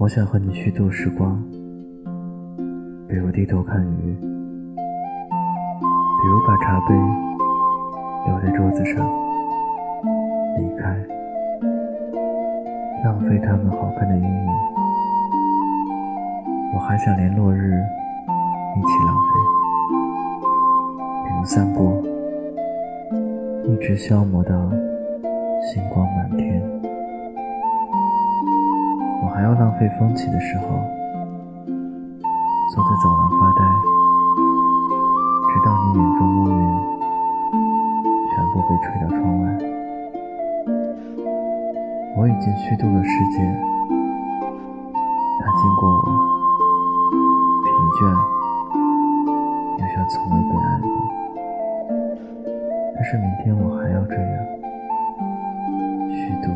我想和你虚度时光，比如低头看鱼，比如把茶杯留在桌子上，离开，浪费他们好看的阴影。我还想连落日一起浪费，比如散步，一直消磨到星光要浪费风起的时候，坐在走廊发呆，直到你眼中乌云全部被吹到窗外。我已经虚度了世界，它经过我，疲倦，又像从未被爱过。但是明天我还要这样虚度。